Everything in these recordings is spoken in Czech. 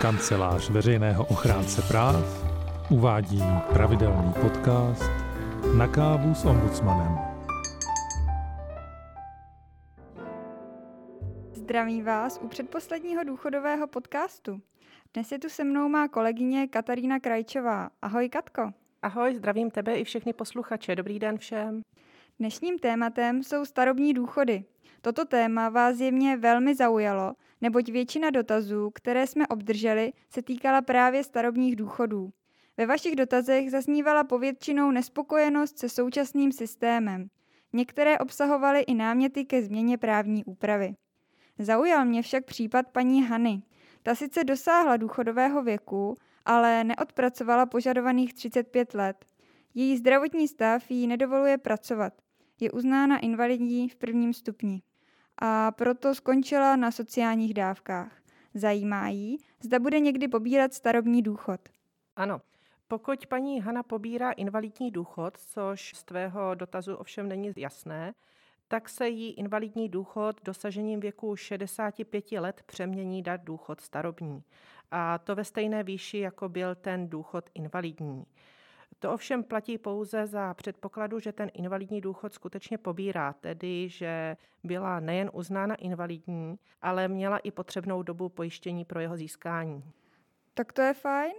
Kancelář veřejného ochránce práv uvádí pravidelný podcast Na kávu s ombudsmanem. Zdravím vás u předposledního důchodového podcastu. Dnes je tu se mnou má kolegyně Katarína Krajčová. Ahoj Katko. Ahoj, zdravím tebe i všechny posluchače. Dobrý den všem. Dnešním tématem jsou starobní důchody. Toto téma vás zjevně velmi zaujalo, neboť většina dotazů, které jsme obdrželi, se týkala právě starobních důchodů. Ve vašich dotazech zaznívala povětšinou nespokojenost se současným systémem. Některé obsahovaly i náměty ke změně právní úpravy. Zaujal mě však případ paní Hany. Ta sice dosáhla důchodového věku, ale neodpracovala požadovaných 35 let. Její zdravotní stav jí nedovoluje pracovat. Je uznána invalidní v prvním stupni a proto skončila na sociálních dávkách. Zajímá jí, zda bude někdy pobírat starobní důchod. Ano, pokud paní Hana pobírá invalidní důchod, což z tvého dotazu ovšem není jasné, tak se jí invalidní důchod dosažením věku 65 let přemění dát důchod starobní. A to ve stejné výši, jako byl ten důchod invalidní. To ovšem platí pouze za předpokladu, že ten invalidní důchod skutečně pobírá, tedy že byla nejen uznána invalidní, ale měla i potřebnou dobu pojištění pro jeho získání. Tak to je fajn,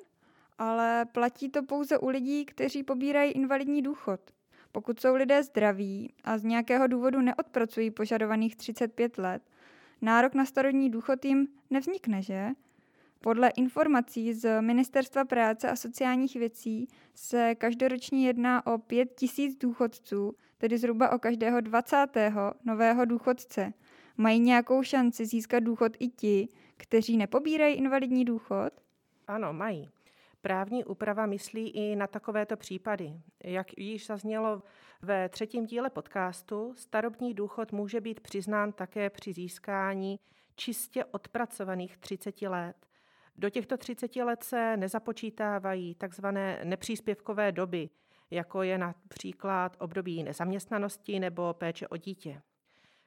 ale platí to pouze u lidí, kteří pobírají invalidní důchod. Pokud jsou lidé zdraví a z nějakého důvodu neodpracují požadovaných 35 let, nárok na starobní důchod jim nevznikne, že? Podle informací z Ministerstva práce a sociálních věcí se každoročně jedná o 5 tisíc důchodců, tedy zhruba o každého 20. nového důchodce. Mají nějakou šanci získat důchod i ti, kteří nepobírají invalidní důchod? Ano, mají. Právní úprava myslí i na takovéto případy. Jak již zaznělo ve třetím díle podcastu, starobní důchod může být přiznán také při získání čistě odpracovaných 30 let. Do těchto 30 let se nezapočítávají takzvané nepříspěvkové doby, jako je například období nezaměstnanosti nebo péče o dítě.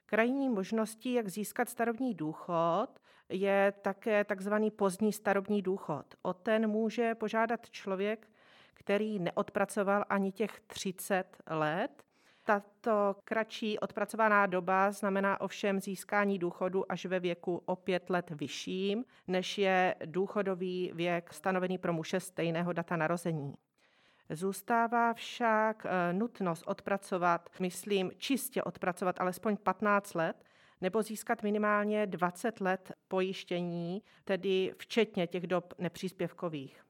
Krajní možností, jak získat starobní důchod, je také takzvaný pozdní starobní důchod. O ten může požádat člověk, který neodpracoval ani těch 30 let tato kratší odpracovaná doba znamená ovšem získání důchodu až ve věku o pět let vyšším, než je důchodový věk stanovený pro muže stejného data narození. Zůstává však eh, nutnost odpracovat, myslím, čistě odpracovat alespoň 15 let, nebo získat minimálně 20 let pojištění, tedy včetně těch dob nepříspěvkových.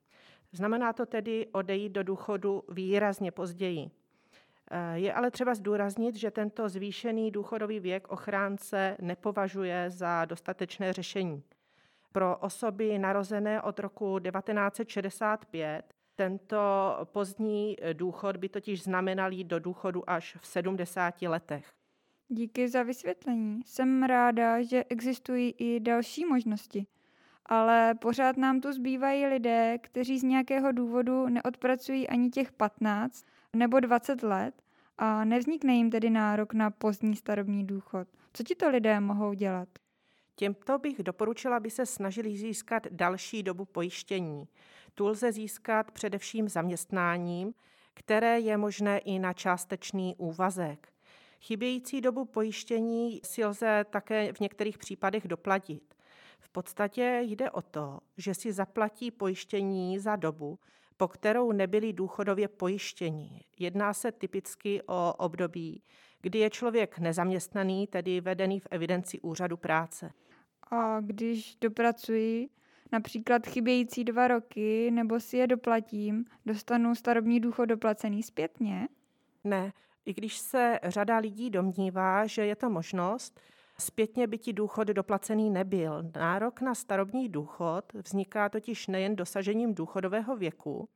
Znamená to tedy odejít do důchodu výrazně později. Eh, je ale třeba zdůraznit, že tento zvýšený důchodový věk ochránce nepovažuje za dostatečné řešení. Pro osoby narozené od roku 1965 tento pozdní důchod by totiž znamenal jít do důchodu až v 70 letech. Díky za vysvětlení. Jsem ráda, že existují i další možnosti. Ale pořád nám tu zbývají lidé, kteří z nějakého důvodu neodpracují ani těch 15 nebo 20 let a nevznikne jim tedy nárok na pozdní starobní důchod. Co ti to lidé mohou dělat? Těmto bych doporučila, aby se snažili získat další dobu pojištění. Tu lze získat především zaměstnáním, které je možné i na částečný úvazek. Chybějící dobu pojištění si lze také v některých případech doplatit. V podstatě jde o to, že si zaplatí pojištění za dobu, po kterou nebyli důchodově pojištěni. Jedná se typicky o období, kdy je člověk nezaměstnaný, tedy vedený v evidenci úřadu práce. A když dopracuji například chybějící dva roky nebo si je doplatím, dostanu starobní důchod doplacený zpětně? Ne, i když se řada lidí domnívá, že je to možnost, Zpětně by ti důchod doplacený nebyl. Nárok na starobní důchod vzniká totiž nejen dosažením důchodového věku,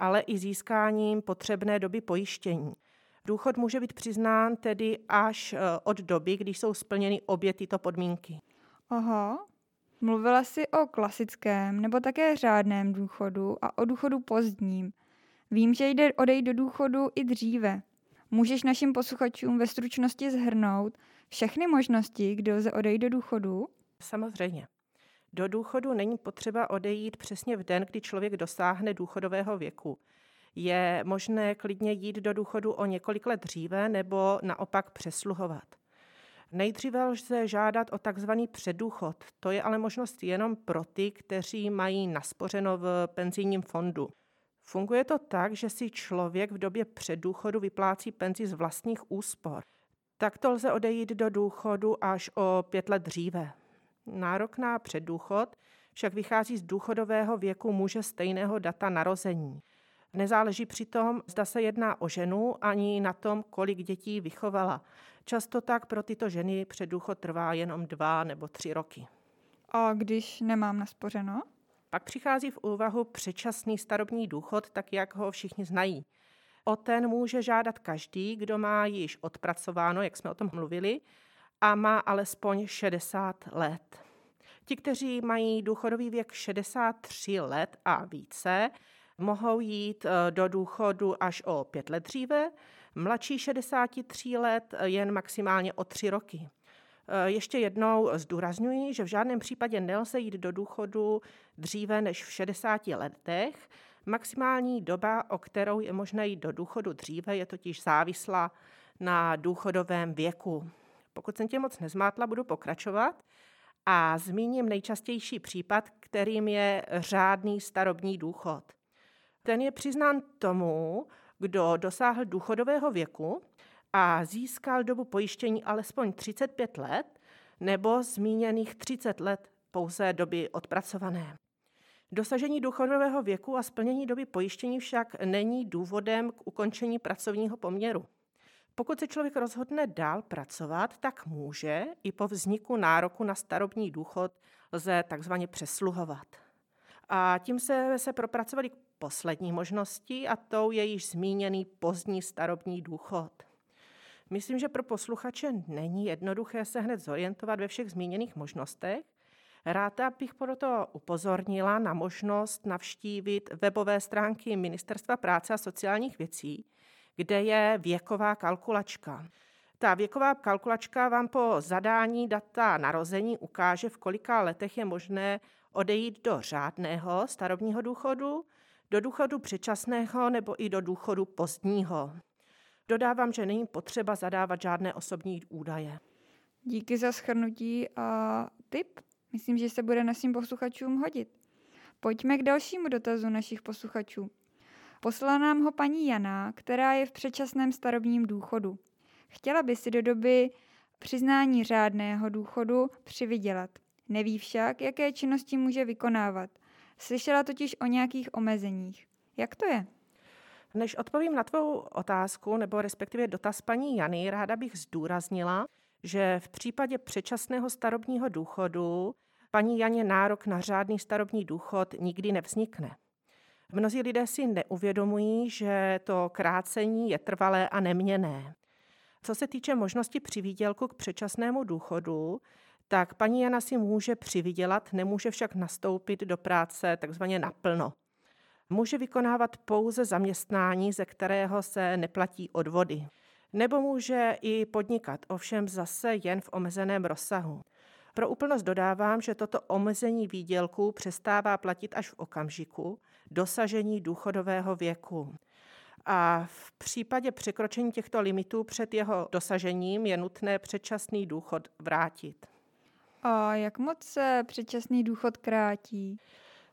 ale i získáním potřebné doby pojištění. Důchod může být přiznán tedy až e, od doby, když jsou splněny obě tyto podmínky. Aha. Mluvila jsi o klasickém nebo také řádném důchodu a o důchodu pozdním. Vím, že jde odejít do důchodu i dříve. Můžeš našim posluchačům ve stručnosti zhrnout všechny možnosti, kdy lze odejít do důchodu? Samozřejmě. Do důchodu není potřeba odejít přesně v den, kdy člověk dosáhne důchodového věku. Je možné klidně jít do důchodu o několik let dříve nebo naopak přesluhovat. Nejdříve lze žádat o takzvaný předůchod. To je ale možnost jenom pro ty, kteří mají naspořeno v penzijním fondu. Funguje to tak, že si člověk v době předůchodu vyplácí penzi z vlastních úspor. Takto lze odejít do důchodu až o pět let dříve. Nárok na předdůchod však vychází z důchodového věku muže stejného data narození. Nezáleží přitom, zda se jedná o ženu, ani na tom, kolik dětí vychovala. Často tak pro tyto ženy předdůchod trvá jenom dva nebo tři roky. A když nemám naspořeno? Pak přichází v úvahu předčasný starobní důchod, tak jak ho všichni znají. O ten může žádat každý, kdo má již odpracováno, jak jsme o tom mluvili, a má alespoň 60 let. Ti, kteří mají důchodový věk 63 let a více, mohou jít eh, do důchodu až o pět let dříve, mladší 63 let jen maximálně o tři roky. Eh, ještě jednou zdůrazňuji, že v žádném případě nelze jít do důchodu dříve než v 60 letech. Maximální doba, o kterou je možné jít do důchodu dříve, je totiž závislá na důchodovém věku. Pokud jsem tě moc nezmátla, budu pokračovat a zmíním nejčastější případ, kterým je řádný starobní důchod. Ten je přiznán tomu, kdo dosáhl důchodového věku a získal dobu pojištění alespoň 35 let nebo zmíněných 30 let pouze doby odpracované. Dosažení důchodového věku a splnění doby pojištění však není důvodem k ukončení pracovního poměru. Pokud se člověk rozhodne dál pracovat, tak může i po vzniku nároku na starobní důchod lze takzvaně přesluhovat. A tím se, se propracovali k poslední možnosti a tou je již zmíněný pozdní starobní důchod. Myslím, že pro posluchače není jednoduché se hned zorientovat ve všech zmíněných možnostech. Ráda bych proto upozornila na možnost navštívit webové stránky Ministerstva práce a sociálních věcí, kde je věková kalkulačka. Ta věková kalkulačka vám po zadání data narození ukáže, v kolika letech je možné odejít do řádného starobního důchodu, do důchodu předčasného nebo i do důchodu pozdního. Dodávám, že není potřeba zadávat žádné osobní údaje. Díky za schrnutí a tip. Myslím, že se bude našim posluchačům hodit. Pojďme k dalšímu dotazu našich posluchačů. Poslala nám ho paní Jana, která je v předčasném starobním důchodu. Chtěla by si do doby přiznání řádného důchodu přivydělat. Neví však, jaké činnosti může vykonávat. Slyšela totiž o nějakých omezeních. Jak to je? Než odpovím na tvou otázku, nebo respektive dotaz paní Jany, ráda bych zdůraznila, že v případě předčasného starobního důchodu paní Janě nárok na řádný starobní důchod nikdy nevznikne. Mnozí lidé si neuvědomují, že to krácení je trvalé a neměné. Co se týče možnosti přivídělku k předčasnému důchodu, tak paní Jana si může přivydělat, nemůže však nastoupit do práce takzvaně naplno. Může vykonávat pouze zaměstnání, ze kterého se neplatí odvody. Nebo může i podnikat, ovšem zase jen v omezeném rozsahu. Pro úplnost dodávám, že toto omezení výdělku přestává platit až v okamžiku dosažení důchodového věku. A v případě překročení těchto limitů před jeho dosažením je nutné předčasný důchod vrátit. A jak moc se předčasný důchod krátí?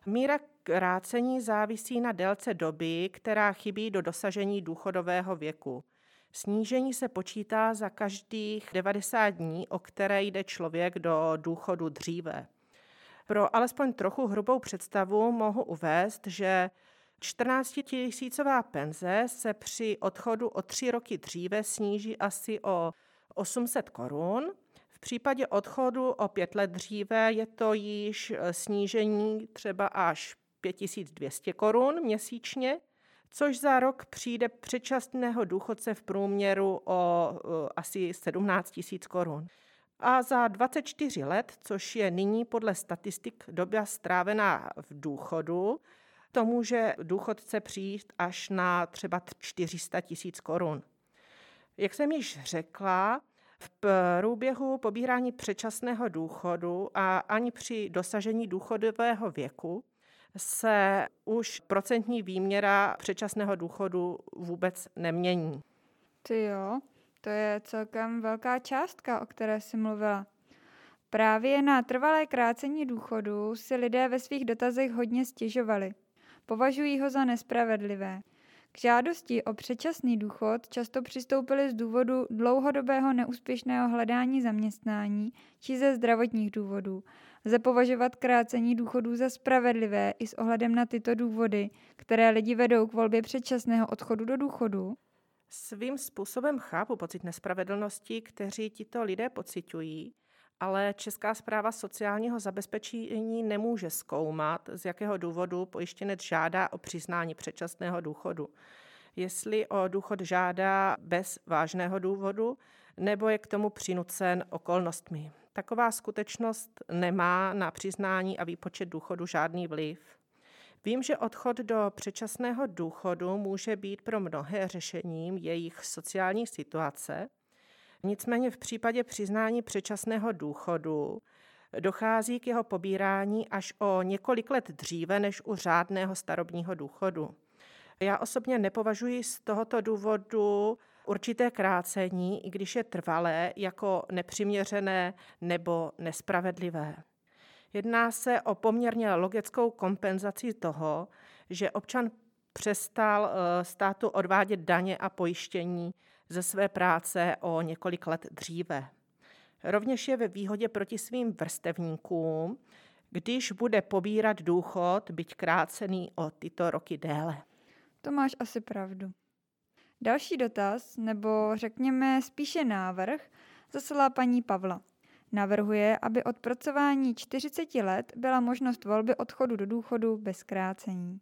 Míra krácení závisí na délce doby, která chybí do dosažení důchodového věku. Snížení se počítá za každých 90 dní, o které jde člověk do důchodu dříve. Pro alespoň trochu hrubou představu mohu uvést, že 14 tisícová penze se při odchodu o tři roky dříve sníží asi o 800 korun. V případě odchodu o pět let dříve je to již snížení třeba až 5200 korun měsíčně což za rok přijde předčasného důchodce v průměru o asi 17 tisíc korun. A za 24 let, což je nyní podle statistik doba strávená v důchodu, to může důchodce přijít až na třeba 400 tisíc korun. Jak jsem již řekla, V průběhu pobírání předčasného důchodu a ani při dosažení důchodového věku se už procentní výměra předčasného důchodu vůbec nemění. Ty jo, to je celkem velká částka, o které jsi mluvila. Právě na trvalé krácení důchodu si lidé ve svých dotazech hodně stěžovali. Považují ho za nespravedlivé. K žádosti o předčasný důchod často přistoupili z důvodu dlouhodobého neúspěšného hledání zaměstnání či ze zdravotních důvodů. Lze považovat krácení důchodů za spravedlivé i s ohledem na tyto důvody, které lidi vedou k volbě předčasného odchodu do důchodu? Svým způsobem chápu pocit nespravedlnosti, kteří tito lidé pocitují, ale Česká zpráva sociálního zabezpečení nemůže zkoumat, z jakého důvodu pojištěnec žádá o přiznání předčasného důchodu. Jestli o důchod žádá bez vážného důvodu, nebo je k tomu přinucen okolnostmi. Taková skutečnost nemá na přiznání a výpočet důchodu žádný vliv. Vím, že odchod do předčasného důchodu může být pro mnohé řešením jejich sociální situace, Nicméně v případě přiznání předčasného důchodu dochází k jeho pobírání až o několik let dříve než u řádného starobního důchodu. Já osobně nepovažuji z tohoto důvodu určité krácení, i když je trvalé, jako nepřiměřené nebo nespravedlivé. Jedná se o poměrně logickou kompenzaci toho, že občan přestal eh, státu odvádět daně a pojištění ze své práce o několik let dříve. Rovněž je ve výhodě proti svým vrstevníkům, když bude pobírat důchod, byť krácený o tyto roky déle. To máš asi pravdu. Další dotaz, nebo řekněme spíše návrh, zaslala paní Pavla. Navrhuje, aby od pracování 40 let byla možnost volby odchodu do důchodu bez krácení.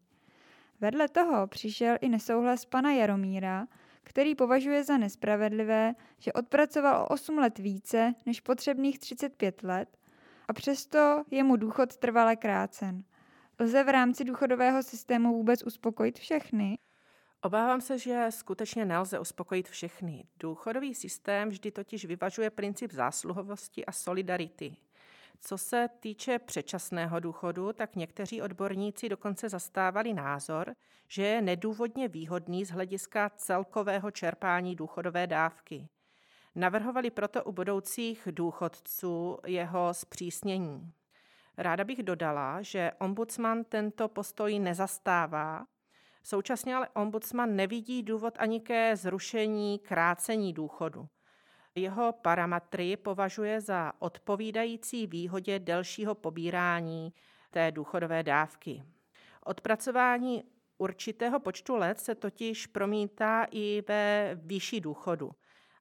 Vedle toho přišel i nesouhlas pana Jaromíra, který považuje za nespravedlivé, že odpracoval o 8 let více než potřebných 35 let a přesto je mu důchod trvale krácen. Lze v rámci důchodového systému vůbec uspokojit všechny? Obávám se, že skutečně nelze uspokojit všechny. Důchodový systém vždy totiž vyvažuje princip zásluhovosti a solidarity. Co se týče předčasného důchodu, tak někteří odborníci dokonce zastávali názor, že je nedůvodně výhodný z hlediska celkového čerpání důchodové dávky. Navrhovali proto u budoucích důchodců jeho zpřísnění. Ráda bych dodala, že ombudsman tento postoj nezastává, současně ale ombudsman nevidí důvod ani ke zrušení krácení důchodu. Jeho parametry považuje za odpovídající výhodě delšího pobírání té důchodové dávky. Odpracování určitého počtu let se totiž promítá i ve výši důchodu,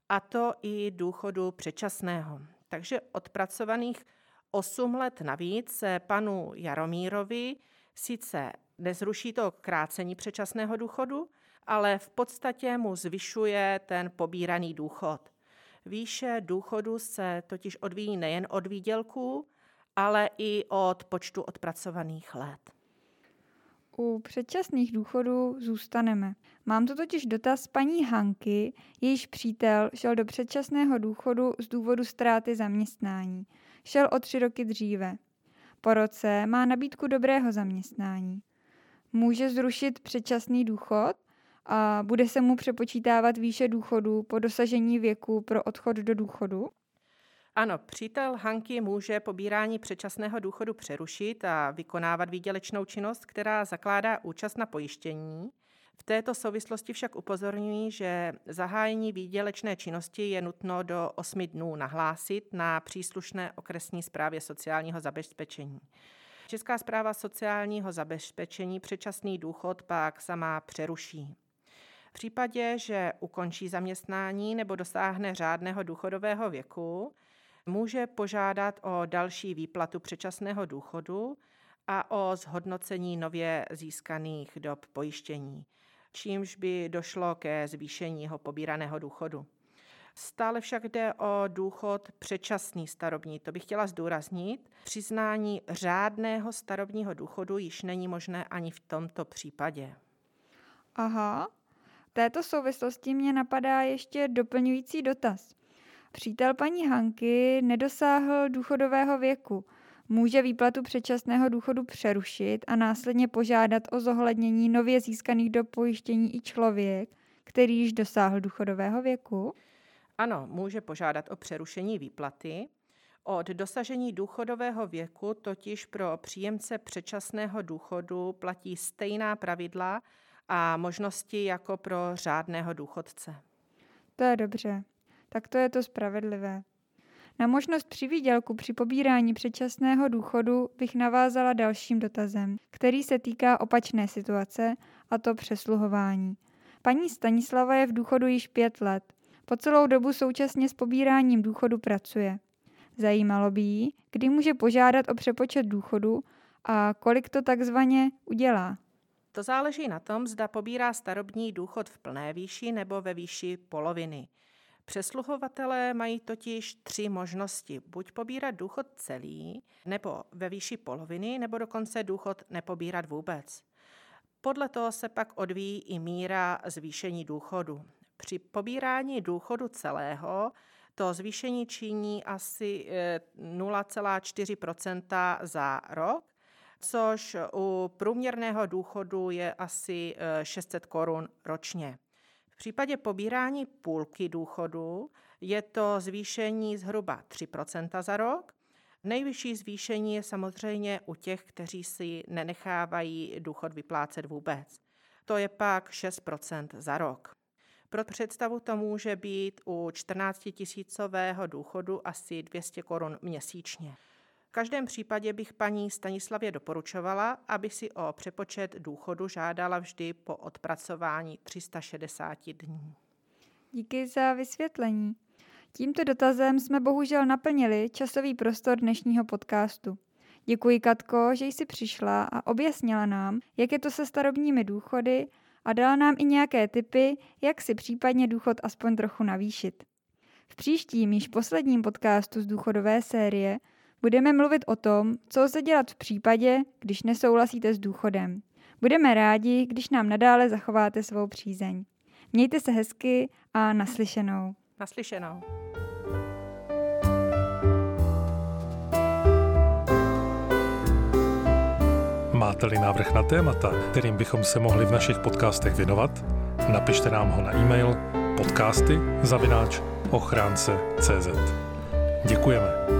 a to i důchodu předčasného. Takže odpracovaných 8 let navíc se panu Jaromírovi sice nezruší to krácení předčasného důchodu, ale v podstatě mu zvyšuje ten pobíraný důchod. Výše důchodu se totiž odvíjí nejen od výdělků, ale i od počtu odpracovaných let. U předčasných důchodů zůstaneme. Mám tu totiž dotaz paní Hanky, jejíž přítel šel do předčasného důchodu z důvodu ztráty zaměstnání. Šel o tři roky dříve. Po roce má nabídku dobrého zaměstnání. Může zrušit předčasný důchod a bude se mu přepočítávat výše důchodu po dosažení věku pro odchod do důchodu? Ano, přítel Hanky může pobírání předčasného důchodu přerušit a vykonávat výdělečnou činnost, která zakládá účast na pojištění. V této souvislosti však upozorňují, že zahájení výdělečné činnosti je nutno do 8 dnů nahlásit na příslušné okresní správě sociálního zabezpečení. Česká zpráva sociálního zabezpečení předčasný důchod pak sama přeruší. V případě, že ukončí zaměstnání nebo dosáhne řádného důchodového věku, může požádat o další výplatu předčasného důchodu a o zhodnocení nově získaných dob pojištění, čímž by došlo ke zvýšení jeho pobíraného důchodu. Stále však jde o důchod předčasný starobní. To bych chtěla zdůraznit. Přiznání řádného starobního důchodu již není možné ani v tomto případě. Aha, této souvislosti mě napadá ještě doplňující dotaz. Přítel paní Hanky nedosáhl důchodového věku. Může výplatu předčasného důchodu přerušit a následně požádat o zohlednění nově získaných do pojištění i člověk, který již dosáhl důchodového věku? Ano, může požádat o přerušení výplaty. Od dosažení důchodového věku totiž pro příjemce předčasného důchodu platí stejná pravidla a možnosti jako pro řádného důchodce. To je dobře. Tak to je to spravedlivé. Na možnost přivídělku při pobírání předčasného důchodu bych navázala dalším dotazem, který se týká opačné situace, a to přesluhování. Paní Stanislava je v důchodu již pět let. Po celou dobu současně s pobíráním důchodu pracuje. Zajímalo by jí, kdy může požádat o přepočet důchodu a kolik to takzvaně udělá. To záleží na tom, zda pobírá starobní důchod v plné výši nebo ve výši poloviny. Přesluhovatelé mají totiž tři možnosti. Buď pobírat důchod celý, nebo ve výši poloviny, nebo dokonce důchod nepobírat vůbec. Podle toho se pak odvíjí i míra zvýšení důchodu. Při pobírání důchodu celého to zvýšení činí asi 0,4 eh, za rok, což u průměrného důchodu je asi 600 eh, korun ročně. V případě pobírání půlky důchodu je to zvýšení zhruba 3% za rok. Nejvyšší zvýšení je samozřejmě u těch, kteří si nenechávají důchod vyplácet vůbec. To je pak 6% za rok. Pro představu to může být u 14 tisícového důchodu asi 200 korun měsíčně každém případě bych paní Stanislavě doporučovala, aby si o přepočet důchodu žádala vždy po odpracování 360 dní. Díky za vysvětlení. Tímto dotazem jsme bohužel naplnili časový prostor dnešního podcastu. Děkuji, Katko, že jsi přišla a objasnila nám, jak je to se starobními důchody a dala nám i nějaké tipy, jak si případně důchod aspoň trochu navýšit. V příštím, již posledním podcastu z důchodové série Budeme mluvit o tom, co se dělat v případě, když nesouhlasíte s důchodem. Budeme rádi, když nám nadále zachováte svou přízeň. Mějte se hezky a naslyšenou. Naslyšenou. Máte-li návrh na témata, kterým bychom se mohli v našich podcastech věnovat, napište nám ho na e-mail podcasty zavináč ochránce.cz. Děkujeme.